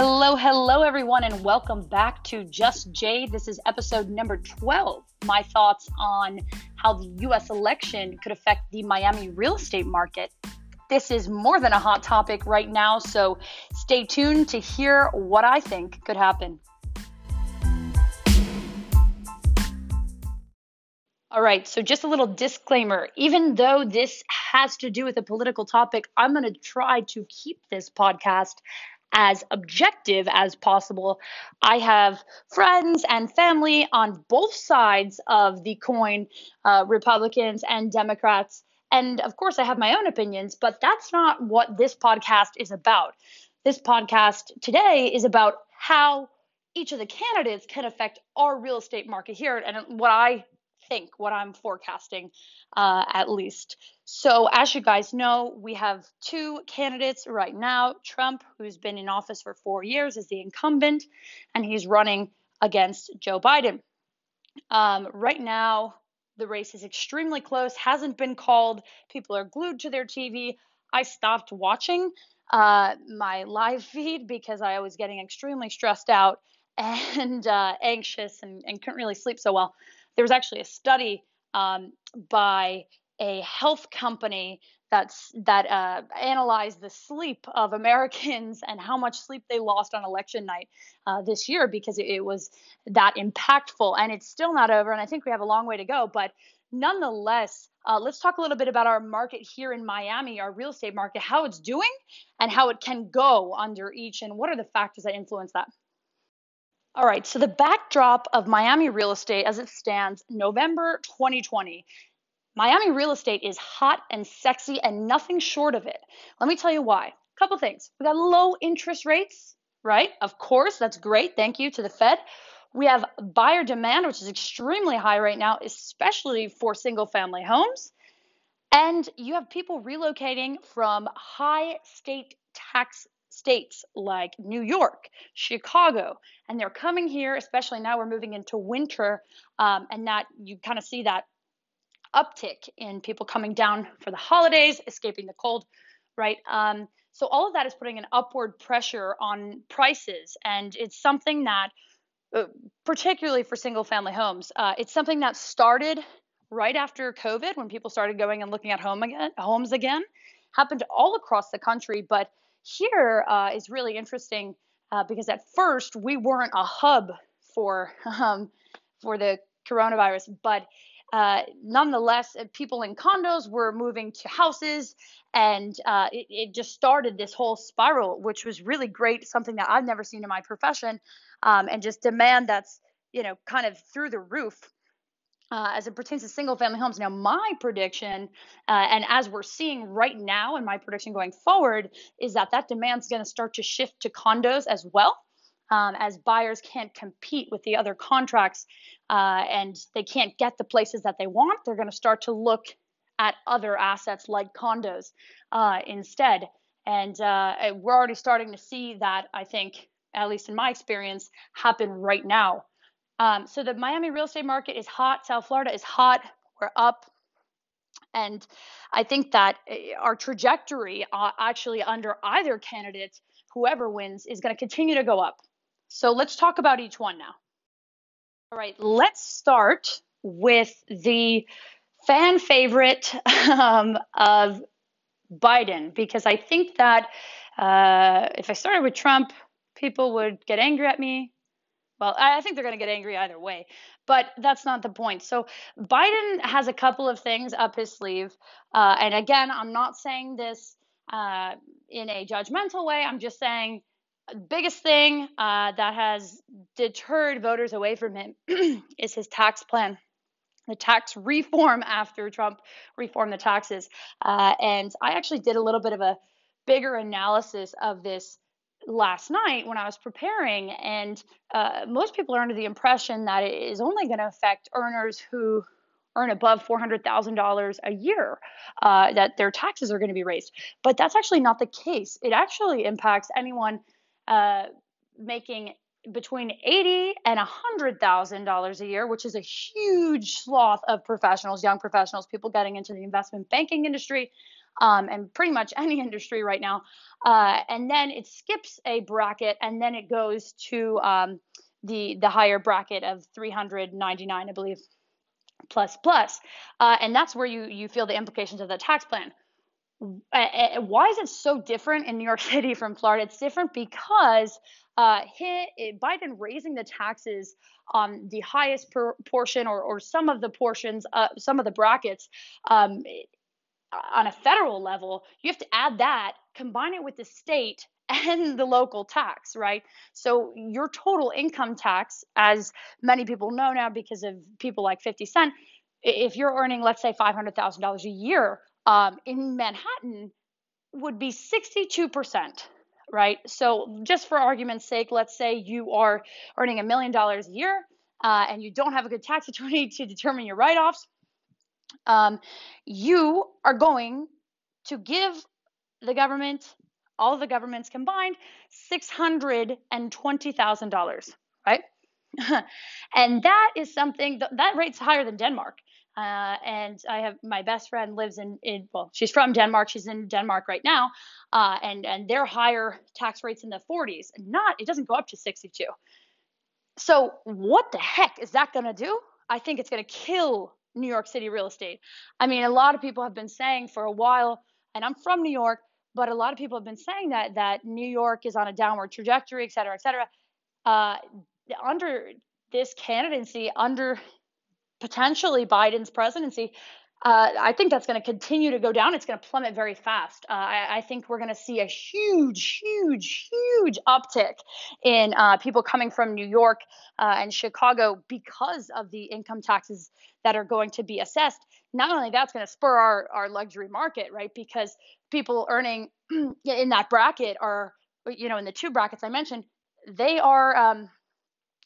Hello, hello, everyone, and welcome back to Just Jade. This is episode number 12. My thoughts on how the US election could affect the Miami real estate market. This is more than a hot topic right now, so stay tuned to hear what I think could happen. All right, so just a little disclaimer. Even though this has to do with a political topic, I'm going to try to keep this podcast as objective as possible. I have friends and family on both sides of the coin, uh, Republicans and Democrats. And of course, I have my own opinions, but that's not what this podcast is about. This podcast today is about how each of the candidates can affect our real estate market here and what I think, what I'm forecasting uh, at least. So, as you guys know, we have two candidates right now. Trump, who's been in office for four years, is the incumbent, and he's running against Joe Biden. Um, right now, the race is extremely close, hasn't been called. People are glued to their TV. I stopped watching uh, my live feed because I was getting extremely stressed out and uh, anxious and, and couldn't really sleep so well. There was actually a study um, by a health company that's that uh, analyzed the sleep of Americans and how much sleep they lost on election night uh, this year because it, it, was that impactful. And it's still not over, and I think we have a long way to go. But nonetheless, uh, let's talk a little bit about our market here in Miami, our real estate market, how it's doing, and how it can go under each, and what are the factors that influence that. All right, so the backdrop of Miami real estate as it stands November 2020. Miami real estate is hot and sexy and nothing short of it. Let me tell you why. A couple things. We got low interest rates, right? Of course, that's great. Thank you to the Fed. We have buyer demand, which is extremely high right now, especially for single family homes. And you have people relocating from high state tax states like New York, Chicago, and they're coming here, especially now we're moving into winter, um, and that you kind of see that uptick in people coming down for the holidays, escaping the cold, right? Um, so all of that is putting an upward pressure on prices, and it's something that, uh, particularly for single-family homes, uh, it's something that started right after COVID when people started going and looking at home again, homes again. Happened all across the country, but here uh, is really interesting uh, because at first we weren't a hub for um, for the coronavirus, but uh, nonetheless, uh, people in condos were moving to houses, and uh, it, it, just started this whole spiral, which was really great, something that I've never seen in my profession, um, and just demand that's you know kind of through the roof uh, as it pertains to single family homes. Now, my prediction, uh, and as we're seeing right now, and my prediction going forward, is that that demand is going to start to shift to condos as well. Um, as buyers can't compete with the other contracts uh, and they can't get the places that they want, they're going to start to look at other assets like condos uh, instead. And uh, we're already starting to see that, I think, at least in my experience, happen right now. Um, so the Miami real estate market is hot. South Florida is hot. We're up. And I think that eh, our trajectory, uh, actually, under either candidate, whoever wins, is going to continue to go up. So let's talk about each one now. All right, let's start with the fan favorite um, of Biden, because I think that uh, if I started with Trump, people would get angry at me. Well, I think they're going to get angry either way, but that's not the point. So Biden has a couple of things up his sleeve. Uh, and again, I'm not saying this uh, in a judgmental way. I'm just saying the biggest thing uh, that has deterred voters away from him is his tax plan the tax reform after Trump reformed the taxes. Uh, and I actually did a little bit of a bigger analysis of this last night when I was preparing, and uh, most people are under the impression that it is only going to affect earners who earn above $400,000 a year, uh, that their taxes are going to be raised. But that's actually not the case. It actually impacts anyone uh, making between eighty and a hundred thousand dollars a year, which is a huge swath of professionals, young professionals, people getting into the investment banking industry, um, and pretty much any industry right now. Uh, and then it skips a bracket, and then it goes to um, the the higher bracket of 399, I believe, plus plus. Uh, and that's where you you feel the implications of the tax plan. Why is it so different in New York City from Florida? It's different because uh, Biden raising the taxes on the highest per- portion or, or some of the portions, uh, some of the brackets um, on a federal level, you have to add that, combine it with the state and the local tax, right? So your total income tax, as many people know now because of people like 50 Cent, if you're earning, let's say, $500,000 a year um, in Manhattan, would be 62%, right? So just for argument's sake, let's say you are earning a million dollars a year uh, and you don't have a good tax attorney to determine your write-offs, um, you are going to give the government, all the governments combined, $620,000, right? and that is something that, that rate's higher than Denmark. Uh, and I have my best friend lives in, in well, she's from Denmark. She's in Denmark right now, uh, and and their higher tax rates in the 40s. And not it doesn't go up to 62. So what the heck is that going to do? I think it's going to kill New York City real estate. I mean, a lot of people have been saying for a while, and I'm from New York, but a lot of people have been saying that that New York is on a downward trajectory, et cetera, et cetera. Uh, under this candidacy, under potentially Biden's presidency, uh, I think that's going to continue to go down. It's going to plummet very fast. Uh, I, I, think we're going to see a huge, huge, huge uptick in uh, people coming from New York uh, and Chicago because of the income taxes that are going to be assessed. Not only that's going to spur our, our luxury market, right? Because people earning in that bracket are, you know, in the two brackets I mentioned, they are. Um,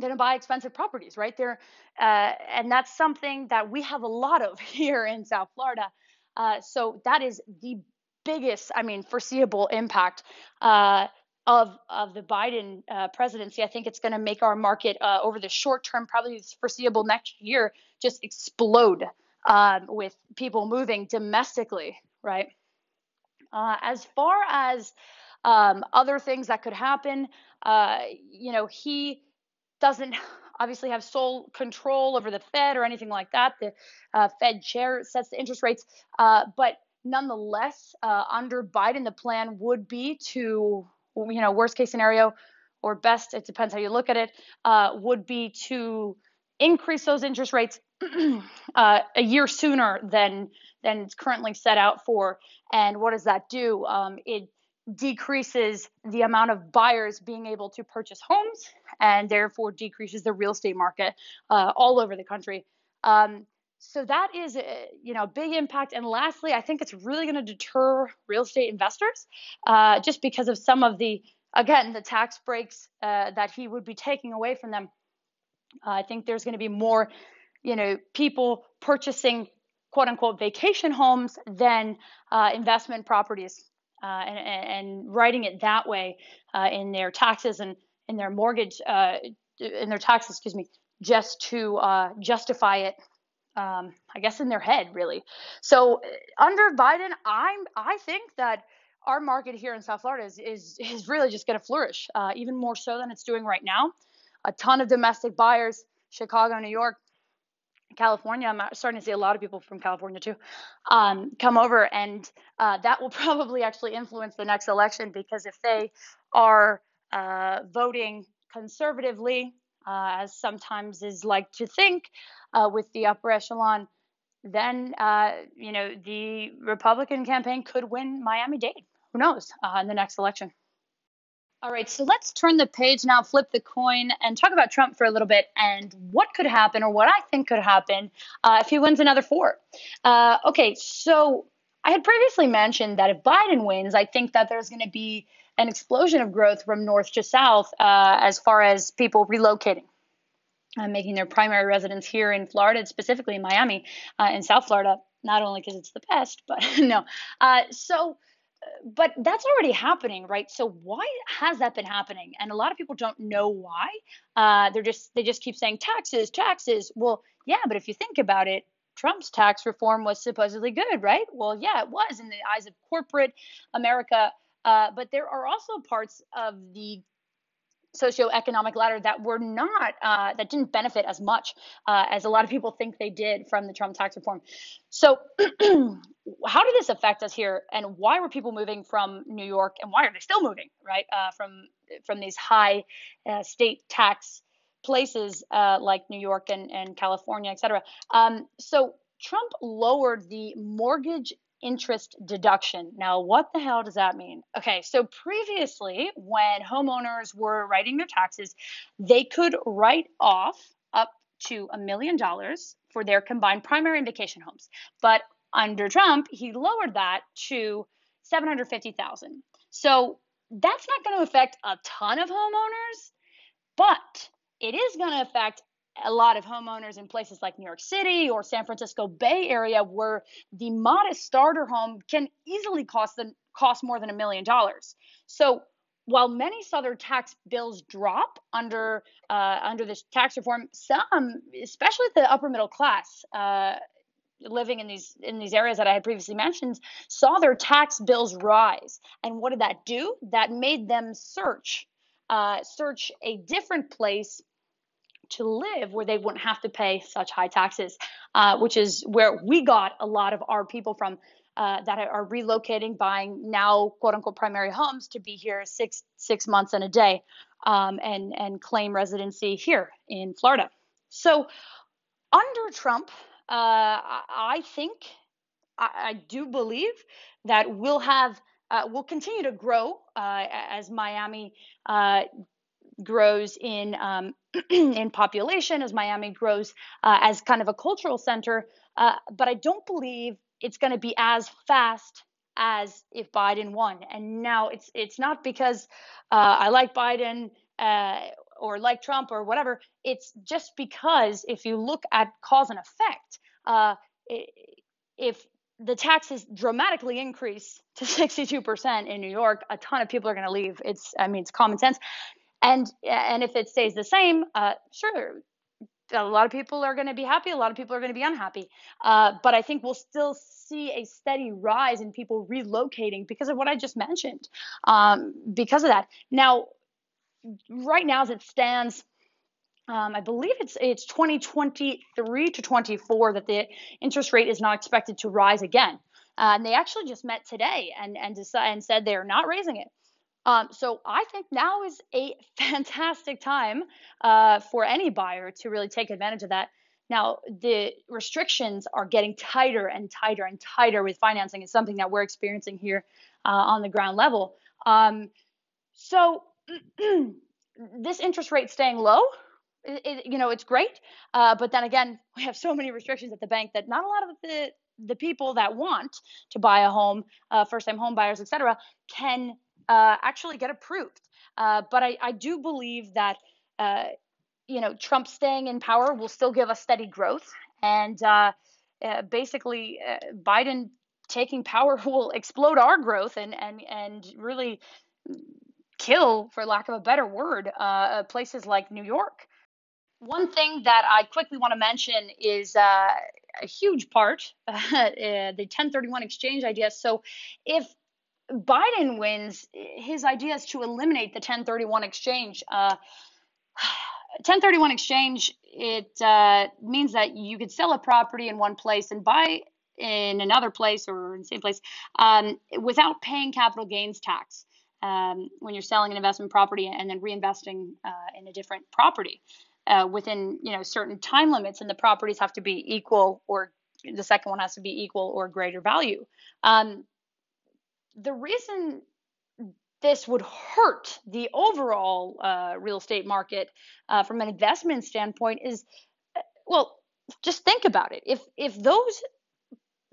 going to buy expensive properties, right? There, uh, and that's something that we have a lot of here in South Florida. Uh, so that is the biggest, I mean, foreseeable impact uh, of of the Biden uh, presidency. I think it's going to make our market uh, over the short term, probably foreseeable next year, just explode um, with people moving domestically, right? Uh, as far as um, other things that could happen, you know, he doesn't obviously have sole control over the Fed or anything like that. The uh, Fed chair sets the interest rates, uh, but nonetheless, uh, under Biden, the plan would be to, you know, worst case scenario or best, it depends how you look at it, uh, would be to increase those interest rates uh, a year sooner than than it's currently set out for. And what does that do? Um, it decreases the amount of buyers being able to purchase homes and therefore decreases the real estate market uh, all over the country. Um, so that is a, uh, you know big impact. And lastly i think it's really going to deter real estate investors uh, just because of some of the again the tax breaks uh, that he would be taking away from them. Uh, i think there's going to be more you know people purchasing quote unquote vacation homes than uh, investment properties uh, and, and, writing it that way uh, in their taxes and in their mortgage, uh, in their taxes, excuse me, just to uh, justify it. Um, I guess in their head, really. So uh, under Biden, I'm I think that our market here in South Florida is is, is really just going to flourish, even more so than it's doing right now. A ton of domestic buyers, Chicago, New York, California, I'm starting to see a lot of people from California too, um, come over, and uh, that will probably actually influence the next election because if they are uh, voting conservatively, uh, as sometimes is like to think uh, with the upper echelon, then uh, you know the Republican campaign could win Miami-Dade. Who knows uh, in the next election? All right, so let's turn the page now, flip the coin, and talk about Trump for a little bit and what could happen or what I think could happen uh, if he wins another four. Uh, okay, so I had previously mentioned that if Biden wins, I think that there's going to be an explosion of growth from north to south uh, as far as people relocating. Uh, making their primary residence here in Florida, specifically in Miami, uh, in South Florida, not only because it's the best, but no. Uh, so but that's already happening, right? So why has that been happening? And a lot of people don't know why. Uh, they're just they just keep saying taxes, taxes. Well, yeah, but if you think about it, Trump's tax reform was supposedly good, right? Well, yeah, it was in the eyes of corporate America. Uh, but there are also parts of the socioeconomic ladder that were not uh, that didn't benefit as much uh, as a lot of people think they did from the Trump tax reform. So, how did this affect us here, and why were people moving from New York, and why are they still moving, right, uh, from from these high uh, state tax places uh, like New York and, and California, et cetera? Um, so. Trump lowered the mortgage interest deduction. Now, what the hell does that mean? Okay, so previously, when homeowners were writing their taxes, they could write off up to a million dollars for their combined primary and vacation homes. But under Trump, he lowered that to 750,000. So that's not going to affect a ton of homeowners, but it is going to affect a lot of homeowners in places like New York City or San Francisco Bay Area where the modest starter home can easily cost them cost more than a million dollars. So while many southern tax bills drop under uh, under this tax reform, some, especially the upper middle class, uh, living in these in these areas that I had previously mentioned, saw their tax bills rise. And what did that do? That made them search uh, search a different place to live where they wouldn't have to pay such high taxes, uh, which is where we got a lot of our people from uh, that are relocating, buying now quote unquote primary homes to be here six six months and a day, um, and and claim residency here in Florida. So under Trump, uh, I think I, I, do believe that we'll have uh, we'll continue to grow uh, as Miami uh, grows in um, in population, as Miami grows uh, as kind of a cultural center. Uh, but I don't believe it's going to be as fast as if Biden won. And now it's it's not because uh, I like Biden uh, or like Trump or whatever. It's just because if you look at cause and effect, uh, if the taxes dramatically increase to 62% in New York, a ton of people are going to leave. It's, I mean, it's common sense. And and if it stays the same, uh, sure, a lot of people are going to be happy. A lot of people are going to be unhappy. Uh, but I think we'll still see a steady rise in people relocating because of what I just mentioned. Um, because of that, now, right now as it stands. Um, I believe it's it's 2023 to 24 that the interest rate is not expected to rise again. Uh, and they actually just met today and and decide, and said they are not raising it. Um, so I think now is a fantastic time uh, for any buyer to really take advantage of that. Now, the restrictions are getting tighter and tighter and tighter with financing. It's something that we're experiencing here uh, on the ground level. Um, so this interest rate staying low, it, it, you know, it's great. Uh, but then again, we have so many restrictions at the bank that not a lot of the the people that want to buy a home, uh, first-time home buyers, et cetera, can uh, actually get approved. Uh, but I, I, do believe that uh, you know Trump staying in power will still give us steady growth, and uh, uh, basically Biden taking power will explode our growth and and and really kill, for lack of a better word, places like New York. One thing that I quickly want to mention is uh, a huge part, uh, the 1031 exchange idea. So, if Biden wins, his idea is to eliminate the 1031 exchange. Uh, 1031 exchange it uh, means that you could sell a property in one place and buy in another place or in the same place um, without paying capital gains tax um, when you're selling an investment property and then reinvesting uh, in a different property uh, within you know certain time limits and the properties have to be equal or the second one has to be equal or greater value um, the reason this would hurt the overall uh, real estate market uh, from an investment standpoint is uh, well just think about it. If if those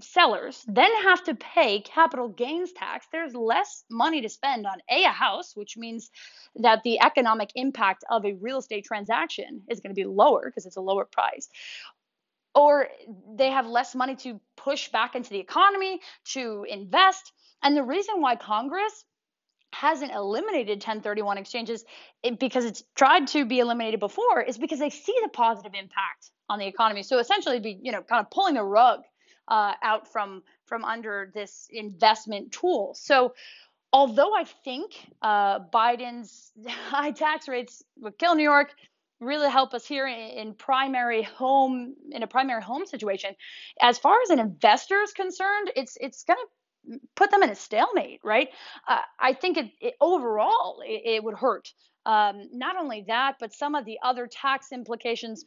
sellers then have to pay capital gains tax there's less money to spend on a, a house which means that the economic impact of a real estate transaction is going to be lower because it's a lower price or they have less money to push back into the economy to invest and the reason why Congress hasn't eliminated 1031 exchanges it, because it's tried to be eliminated before is because they see the positive impact on the economy. So essentially, be you know kind of pulling the rug uh, out from from under this investment tool. So although I think uh, Biden's high tax rates would kill New York, really help us here in, primary home in a primary home situation. As far as an investor is concerned, it's it's going to put them in a stalemate, right? Uh, I think it, it overall it, it, would hurt. Um, not only that, but some of the other tax implications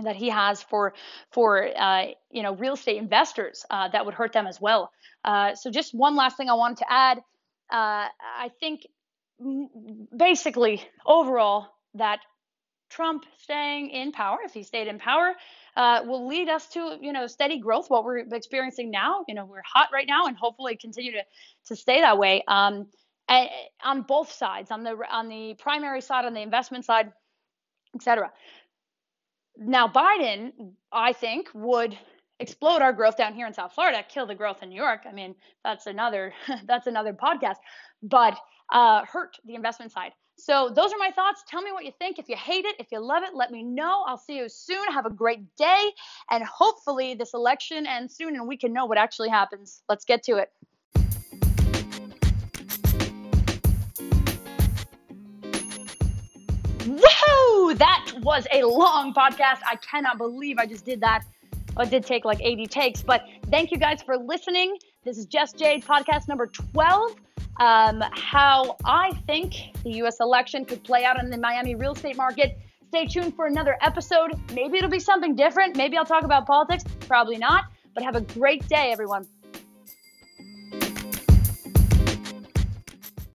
that he has for for uh, you know real estate investors uh, that would hurt them as well. Uh, so just one last thing I wanted to add. Uh, I think basically overall that Trump staying in power, if he stayed in power, uh, will lead us to you know steady growth. What we're experiencing now, you know, we're hot right now, and hopefully continue to to stay that way. Um, on both sides, on the on the primary side, on the investment side, etc. Now, Biden, I think, would explode our growth down here in South Florida, kill the growth in New York. I mean, that's another that's another podcast, but uh, hurt the investment side. So those are my thoughts. Tell me what you think. If you hate it, if you love it, let me know. I'll see you soon. Have a great day. And hopefully this election ends soon and we can know what actually happens. Let's get to it. Whoa! That was a long podcast. I cannot believe I just did that. Oh, it did take like 80 takes, but thank you guys for listening. This is Just Jade podcast number 12 um, how I think the U.S. election could play out in the Miami real estate market. Stay tuned for another episode. Maybe it'll be something different. Maybe I'll talk about politics. Probably not. But have a great day, everyone.